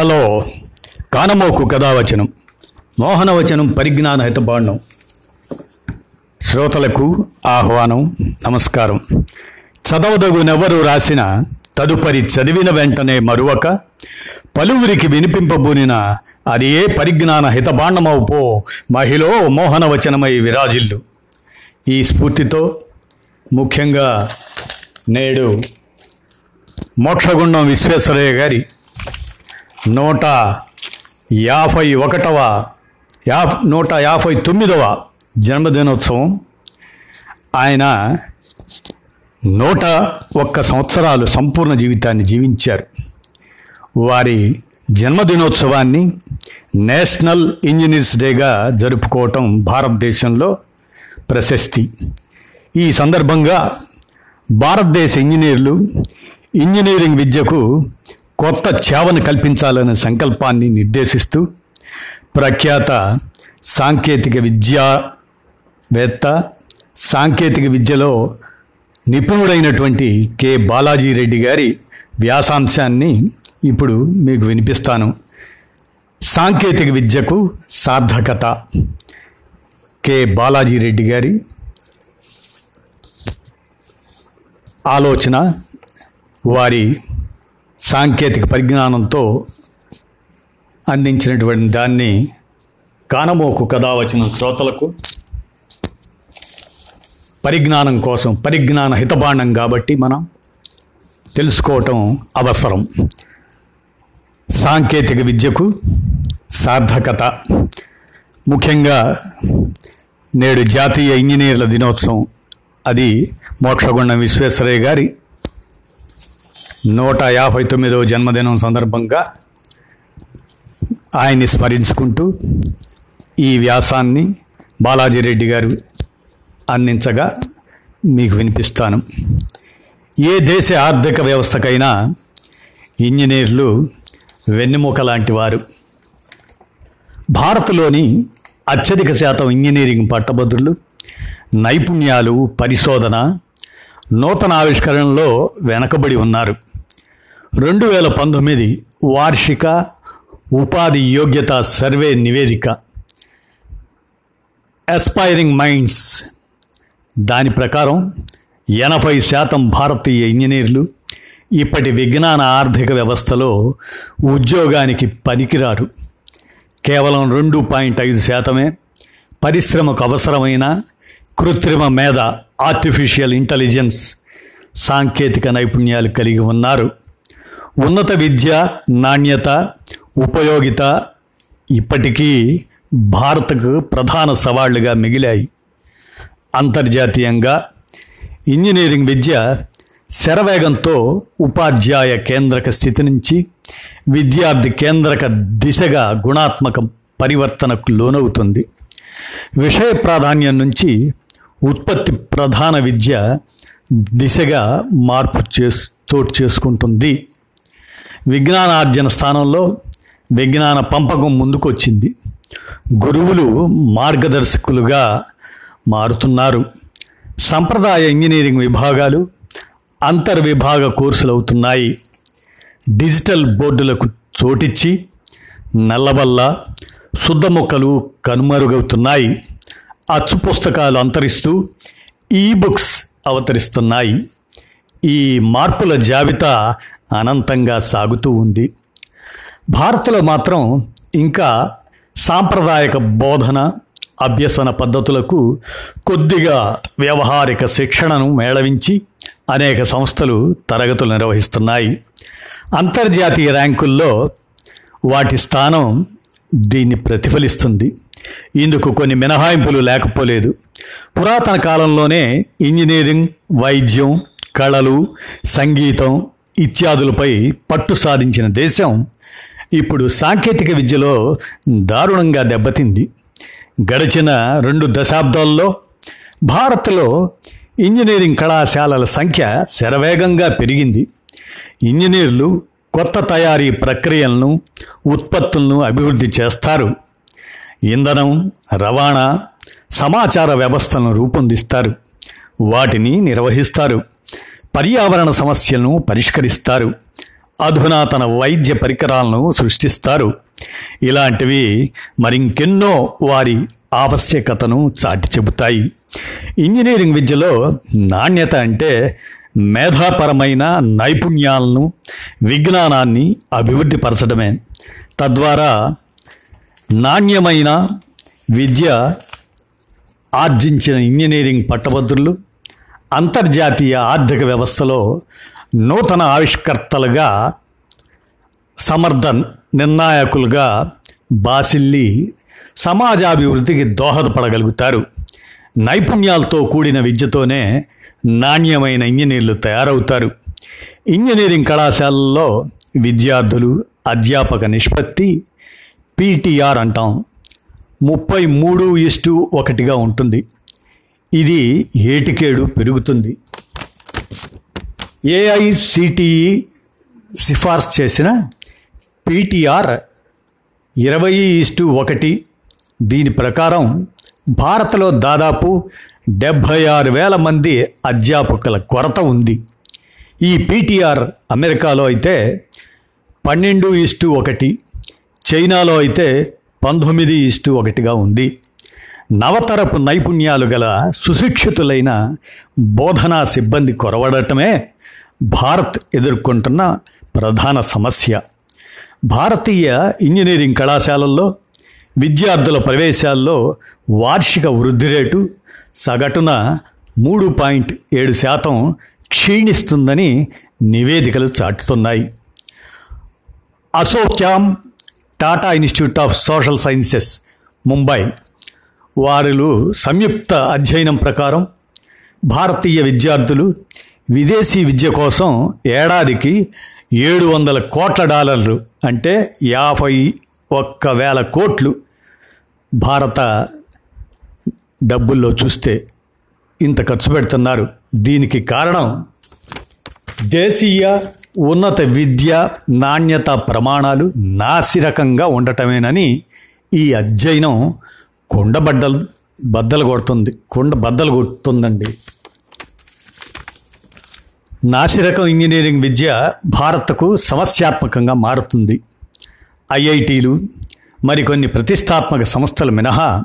Hello కానమోకు కథావచనం మోహనవచనం పరిజ్ఞాన హితబాండం. శ్రోతలకు ఆహ్వానం నమస్కారం. చదవదగునెవరు రాసిన తదుపరి చదివిన వెంటనే మరువక పలువురికి వినిపింపబూనిన అది ఏ పరిజ్ఞాన హితబాండమవు పో మహిళ మోహనవచనమై విరాజిల్లు. ఈ స్ఫూర్తితో ముఖ్యంగా నేడు మోక్షగుండం విశ్వేశ్వరయ్య గారి నూట యాభై ఒకటవ యా నూట యాభై తొమ్మిదవ జన్మదినోత్సవం. ఆయన నూట ఒక్క సంవత్సరాలు సంపూర్ణ జీవితాన్ని జీవించారు. వారి జన్మదినోత్సవాన్ని నేషనల్ ఇంజనీర్స్ డేగా జరుపుకోవటం భారతదేశంలో ప్రశస్తి. ఈ సందర్భంగా భారతదేశ ఇంజనీర్లు ఇంజనీరింగ్ విద్యకు కొత్త చేవను కల్పించాలనే సంకల్పాన్ని నిర్దేశిస్తూ ప్రఖ్యాత సాంకేతిక విద్యావేత్త సాంకేతిక విద్యలో నిపుణుడైనటువంటి కె. బాలాజీ రెడ్డి గారి వ్యాసాంశాన్ని ఇప్పుడు మీకు వినిపిస్తాను. సాంకేతిక విద్యకు సార్థకత. కె. బాలాజీ రెడ్డి గారి ఆలోచన వారి సాంకేతిక పరిజ్ఞానంతో అందించినటువంటి దాన్ని కానమోకు కథావచన శ్రోతలకు పరిజ్ఞానం కోసం పరిజ్ఞాన హితబాండం కాబట్టి మనం తెలుసుకోవటం అవసరం. సాంకేతిక విద్యకు సార్థకత. ముఖ్యంగా నేడు జాతీయ ఇంజనీర్ల దినోత్సవం. అది మోక్షగుండం విశ్వేశ్వరయ్య గారి నూట యాభై తొమ్మిదవ జన్మదినం సందర్భంగా ఆయన్ని స్మరించుకుంటూ ఈ వ్యాసాన్ని బాలాజీ రెడ్డి గారు అందించగా మీకు వినిపిస్తాను. ఏ దేశ ఆర్థిక వ్యవస్థకైనా ఇంజనీర్లు వెన్నెముక లాంటి వారు. భారత్లోని అత్యధిక శాతం ఇంజనీరింగ్ పట్టభద్రులు నైపుణ్యాలు పరిశోధన నూతన ఆవిష్కరణలో వెనకబడి ఉన్నారు. రెండు వేల పంతొమ్మిది వార్షిక ఉపాధి యోగ్యత సర్వే నివేదిక. ఎస్పైరింగ్ మైండ్స్ దాని ప్రకారం ఎనభై శాతం భారతీయ ఇంజనీర్లు ఇప్పటి విజ్ఞాన ఆర్థిక వ్యవస్థలో ఉద్యోగానికి పనికిరారు. కేవలం రెండు పాయింట్ ఐదు శాతమే పరిశ్రమకు అవసరమైన కృత్రిమ మేధ ఆర్టిఫిషియల్ ఇంటెలిజెన్స్ సాంకేతిక నైపుణ్యాలు కలిగి ఉన్నారు. ఉన్నత విద్య నాణ్యత ఉపయోగిత ఇప్పటికీ భారత్కు ప్రధాన సవాళ్ళుగా మిగిలాయి. అంతర్జాతీయంగా ఇంజనీరింగ్ విద్య శరవేగంతో ఉపాధ్యాయ కేంద్రక స్థితి నుంచి విద్యార్థి కేంద్రక దిశగా గుణాత్మక పరివర్తనకు లోనవుతుంది. విషయ ప్రాధాన్యం నుంచి ఉత్పత్తి ప్రధాన విద్య దిశగా మార్పు చేసు చోటు చేసుకుంటుంది. విజ్ఞానార్జన స్థానంలో విజ్ఞాన పంపకం ముందుకొచ్చింది. గురువులు మార్గదర్శకులుగా మారుతున్నారు. సంప్రదాయ ఇంజనీరింగ్ విభాగాలు అంతర్విభాగ కోర్సులు అవుతున్నాయి డిజిటల్ బోర్డులకు చోటిచ్చి నల్లబల్ల శుద్ధమొక్కలు కనుమరుగవుతున్నాయి. అచ్చు పుస్తకాలు అంతరిస్తూ ఈ బుక్స్ అవతరిస్తున్నాయి. ఈ మార్పుల జాబితా అనంతంగా సాగుతూ ఉంది. భారత్లో మాత్రం ఇంకా సాంప్రదాయక బోధన అభ్యసన పద్ధతులకు కొద్దిగా వ్యవహారిక శిక్షణను మేళవించి అనేక సంస్థలు తరగతులు నిర్వహిస్తున్నాయి. అంతర్జాతీయ ర్యాంకుల్లో వాటి స్థానం దీన్ని ప్రతిఫలిస్తుంది. ఇందుకు కొన్ని మినహాయింపులు లేకపోలేదు. పురాతన కాలంలోనే ఇంజనీరింగ్ వైద్యం కళలు సంగీతం ఇత్యాదులపై పట్టు సాధించిన దేశం ఇప్పుడు సాంకేతిక విద్యలో దారుణంగా దెబ్బతింది. గడిచిన రెండు దశాబ్దాల్లో భారత్లో ఇంజనీరింగ్ కళాశాలల సంఖ్య శరవేగంగా పెరిగింది. ఇంజనీర్లు కొత్త తయారీ ప్రక్రియలను ఉత్పత్తులను అభివృద్ధి చేస్తారు. ఇంధనం రవాణా సమాచార వ్యవస్థలను రూపొందిస్తారు. వాటిని నిర్వహిస్తారు. పర్యావరణ సమస్యలను పరిష్కరిస్తారు. అధునాతన వైద్య పరికరాలను సృష్టిస్తారు. ఇలాంటివి మరింకెన్నో వారి ఆవశ్యకతను చాటి చెబుతాయి. ఇంజనీరింగ్ విద్యలో నాణ్యత అంటే మేధాపరమైన నైపుణ్యాలను విజ్ఞానాన్ని అభివృద్ధి పరచడమే తద్వారా నాణ్యమైన విద్య ఆర్జించిన ఇంజనీరింగ్ పట్టభద్రులు అంతర్జాతీయ ఆర్థిక వ్యవస్థలో నూతన ఆవిష్కర్తలుగా సమర్థ నిర్ణాయకులుగా బాసిల్లి సమాజాభివృద్ధికి దోహదపడగలుగుతారు. నైపుణ్యాలతో కూడిన విద్యతోనే నాణ్యమైన ఇంజనీర్లు తయారవుతారు. ఇంజనీరింగ్ కళాశాలల్లో విద్యార్థులు అధ్యాపక నిష్పత్తి పీటీఆర్ అంటాం. ముప్పై మూడు ఇస్టు ఒకటిగా ఉంటుంది. ఇది ఏటికేడు పెరుగుతుంది. ఏఐసిటిఈ సిఫార్సు చేసిన పీటీఆర్ ఇరవై ఇస్టు ఒకటి. దీని ప్రకారం భారత్లో దాదాపు డెబ్భై ఆరు వేల మంది అధ్యాపకుల కొరత ఉంది. ఈ పీటీఆర్ అమెరికాలో అయితే పన్నెండు ఇస్టు ఒకటి. చైనాలో అయితే పంతొమ్మిది ఇస్టు ఒకటిగా ఉంది. నవతరపు నైపుణ్యాలు గల సుశిక్షితులైన బోధనా సిబ్బంది కొరవడటమే భారత్ ఎదుర్కొంటున్న ప్రధాన సమస్య. భారతీయ ఇంజనీరింగ్ కళాశాలల్లో విద్యార్థుల ప్రవేశాల్లో వార్షిక వృద్ధి రేటు సగటున మూడు పాయింట్ ఏడు శాతం క్షీణిస్తుందని నివేదికలు చాటుతున్నాయి. ASSOCHAM Tata institute of social sciences Mumbai. వారిలో సంయుక్త అధ్యయనం ప్రకారం భారతీయ విద్యార్థులు విదేశీ విద్య కోసం ఏడాదికి ఏడు వందల కోట్ల డాలర్లు అంటే యాభై ఒక్క వేల కోట్లు భారత డబ్బుల్లో చూస్తే ఇంత ఖర్చు పెడుతున్నారు. దీనికి కారణం దేశీయ ఉన్నత విద్య నాణ్యత ప్రమాణాలు నాసిరకంగా ఉండటమేనని ఈ అధ్యయనం కుండబడ్డలు బద్దలు కొడుతుంది. కుండ బద్దలు కొడుతుందండి. నాసిరకం ఇంజనీరింగ్ విద్య భారత్కు సమస్యాత్మకంగా మారుతుంది. ఐఐటీలు మరికొన్ని ప్రతిష్టాత్మక సంస్థలు మినహా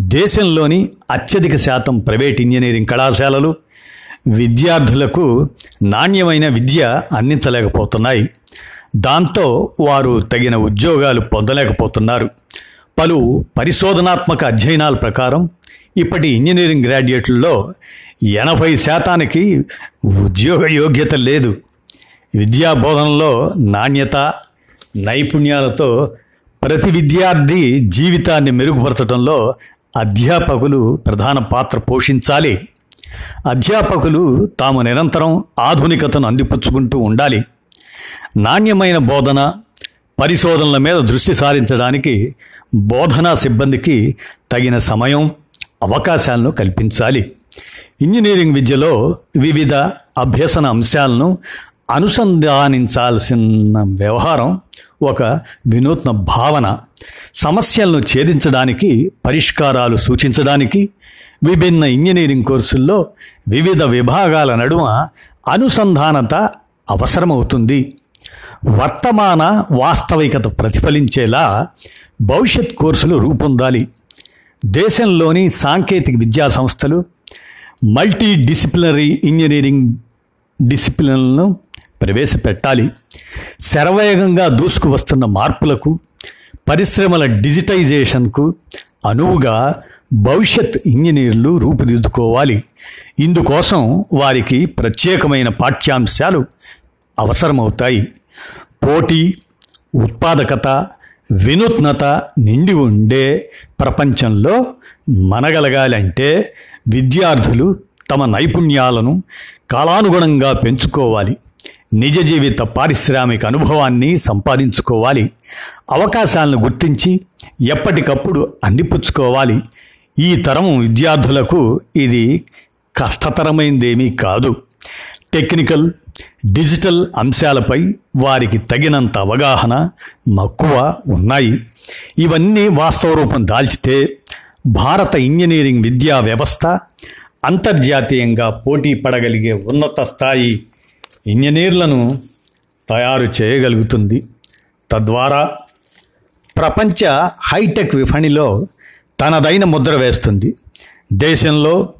దేశంలోని అత్యధిక శాతం ప్రైవేట్ ఇంజనీరింగ్ కళాశాలలు విద్యార్థులకు నాణ్యమైన విద్య అందించలేకపోతున్నాయి. దాంతో వారు తగిన ఉద్యోగాలు పొందలేకపోతున్నారు. పలు పరిశోధనాత్మక అధ్యయనాల ప్రకారం ఇప్పటి ఇంజనీరింగ్ గ్రాడ్యుయేట్లలో ఎనభై శాతానికి ఉద్యోగ యోగ్యత లేదు. విద్యా బోధనలో నాణ్యత నైపుణ్యాలతో ప్రతి విద్యార్థి జీవితాన్ని మెరుగుపరచడంలో అధ్యాపకులు ప్రధాన పాత్ర పోషించాలి. అధ్యాపకులు తాము నిరంతరం ఆధునికతను అందిపుచ్చుకుంటూ ఉండాలి. నాణ్యమైన బోధన పరిశోధనల మీద దృష్టి సారించడానికి బోధనా సిబ్బందికి తగిన సమయం అవకాశాలను కల్పించాలి. ఇంజనీరింగ్ విద్యలో వివిధ అభ్యసన అంశాలను అనుసంధానించాల్సిన వ్యవహారం ఒక వినూత్న భావన. సమస్యలను ఛేదించడానికి పరిష్కారాలు సూచించడానికి విభిన్న ఇంజనీరింగ్ కోర్సుల్లో వివిధ విభాగాల నడుమ అనుసంధానత అవసరమవుతుంది. వర్తమాన వాస్తవికత ప్రతిఫలించేలా భవిష్యత్ కోర్సులు రూపొందాలి. దేశంలోని సాంకేతిక విద్యా సంస్థలు మల్టీ డిసిప్లినరీ ఇంజనీరింగ్ డిసిప్లిన్లను ప్రవేశపెట్టాలి. శరవేగంగా దూసుకువస్తున్న మార్పులకు పరిశ్రమల డిజిటైజేషన్కు అనువుగా భవిష్యత్ ఇంజనీర్లు రూపుదిద్దుకోవాలి. ఇందుకోసం వారికి ప్రత్యేకమైన పాఠ్యాంశాలు అవసరమవుతాయి. పోటీ ఉత్పాదకత వినూత్నత నిండి ఉండే ప్రపంచంలో మనగలగాలంటే విద్యార్థులు తమ నైపుణ్యాలను కాలానుగుణంగా పెంచుకోవాలి. నిజ జీవిత పారిశ్రామిక అనుభవాన్ని సంపాదించుకోవాలి. అవకాశాలను గుర్తించి ఎప్పటికప్పుడు అందిపుచ్చుకోవాలి. ఈ తరం విద్యార్థులకు ఇది కష్టతరమైందేమీ కాదు. టెక్నికల్ డిజిటల్ అంశాలపై వారికి తగినంత అవగాహన మక్కువ ఉన్నాయి. ఇవన్నీ వాస్తవ రూపం దాల్చితే భారత ఇంజనీరింగ్ విద్యా వ్యవస్థ అంతర్జాతీయంగా పోటీ పడగలిగే ఉన్నత స్థాయి ఇంజనీర్లను తయారు చేయగలుగుతుంది. తద్వారా ప్రపంచ హైటెక్ విపణిలో తనదైన ముద్ర వేస్తుంది. దేశంలో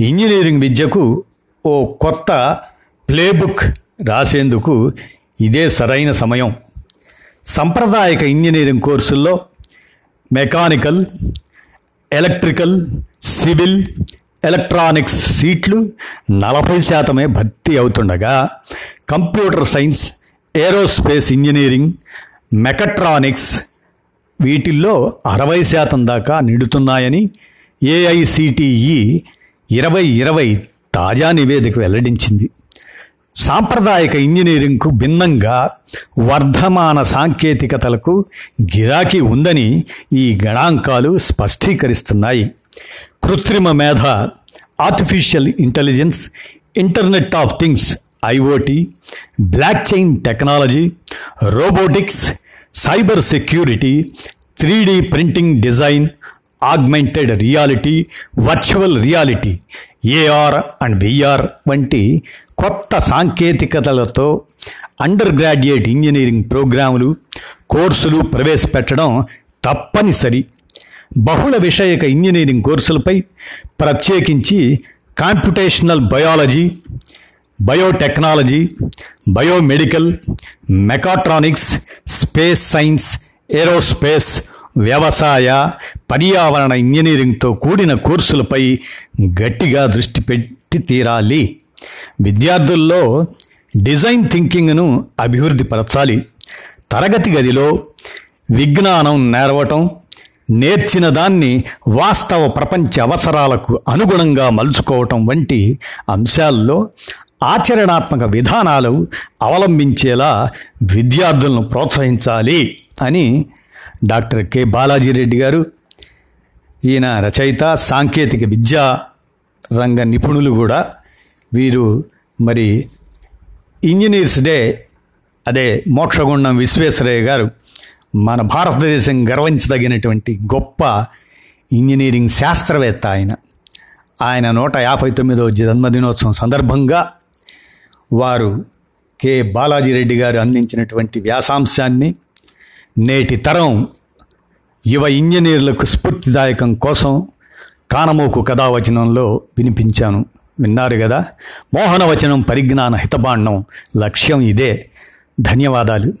ఇంజనీరింగ్ విద్యకు ఓ కొత్త ప్లేబుక్ రాసేందుకు ఇదే సరైన సమయం. సంప్రదాయక ఇంజనీరింగ్ కోర్సుల్లో మెకానికల్ ఎలక్ట్రికల్ సివిల్ ఎలక్ట్రానిక్స్ సీట్లు నలభై శాతమే భర్తీ అవుతుండగా computer science aerospace engineering mechatronics వీటిల్లో అరవై శాతం దాకా నిడుతున్నాయని ఏఐసిటిఈ ఇరవై ఇరవై తాజా నివేదిక వెల్లడించింది. సాంప్రదాయక ఇంజనీరింగ్కు భిన్నంగా వర్ధమాన సాంకేతికతలకు గిరాకీ ఉందని ఈ గణాంకాలు స్పష్టీకరిస్తున్నాయి. కృత్రిమ మేధ artificial intelligence internet of things IoT block chain technology robotics cyber security three printing design augmented reality virtual reality AR and VR వంటి కొత్త సాంకేతికతలతో అండర్ గ్రాడ్యుయేట్ ఇంజనీరింగ్ ప్రోగ్రాములు కోర్సులు ప్రవేశపెట్టడం తప్పనిసరి. బహుళ విషయక ఇంజనీరింగ్ కోర్సులపై ప్రత్యేకించి computational biology biotechnology biomedical mechatronics space science aerospace వ్యవసాయ పర్యావరణ ఇంజనీరింగ్తో కూడిన కోర్సులపై గట్టిగా దృష్టి పెట్టి తీరాలి. విద్యార్థుల్లో డిజైన్ థింకింగ్ను అభివృద్ధి పరచాలి. తరగతి గదిలో విజ్ఞానం నేర్వటం నేర్చిన దాన్ని వాస్తవ ప్రపంచ అవసరాలకు అనుగుణంగా మలుచుకోవటం వంటి అంశాల్లో ఆచరణాత్మక విధానాలు అవలంబించేలా విద్యార్థులను ప్రోత్సహించాలి అని డాక్టర్ కె బాలాజీరెడ్డి గారు. ఈయన రచయిత సాంకేతిక విద్యా రంగ నిపుణులు కూడా. వీరు మరి ఇంజనీర్స్ డే అదే మోక్షగుండం విశ్వేశ్వరయ్య గారు మన భారతదేశం గర్వించదగినటువంటి గొప్ప ఇంజనీరింగ్ శాస్త్రవేత్త ఆయన. ఆయన నూట యాభై తొమ్మిదవ జన్మదినోత్సవం సందర్భంగా వారు కె బాలాజీరెడ్డి గారు అందించినటువంటి వ్యాసాంశాన్ని నేటి తరం యువ ఇంజనీర్లకు స్ఫూర్తిదాయకం కోసం కానమోకు కథావచనంలో వినిపించాను. విన్నారు కదా మోహనవచనం పరిజ్ఞాన హితబాండం లక్ష్యం ఇదే. ధన్యవాదాలు.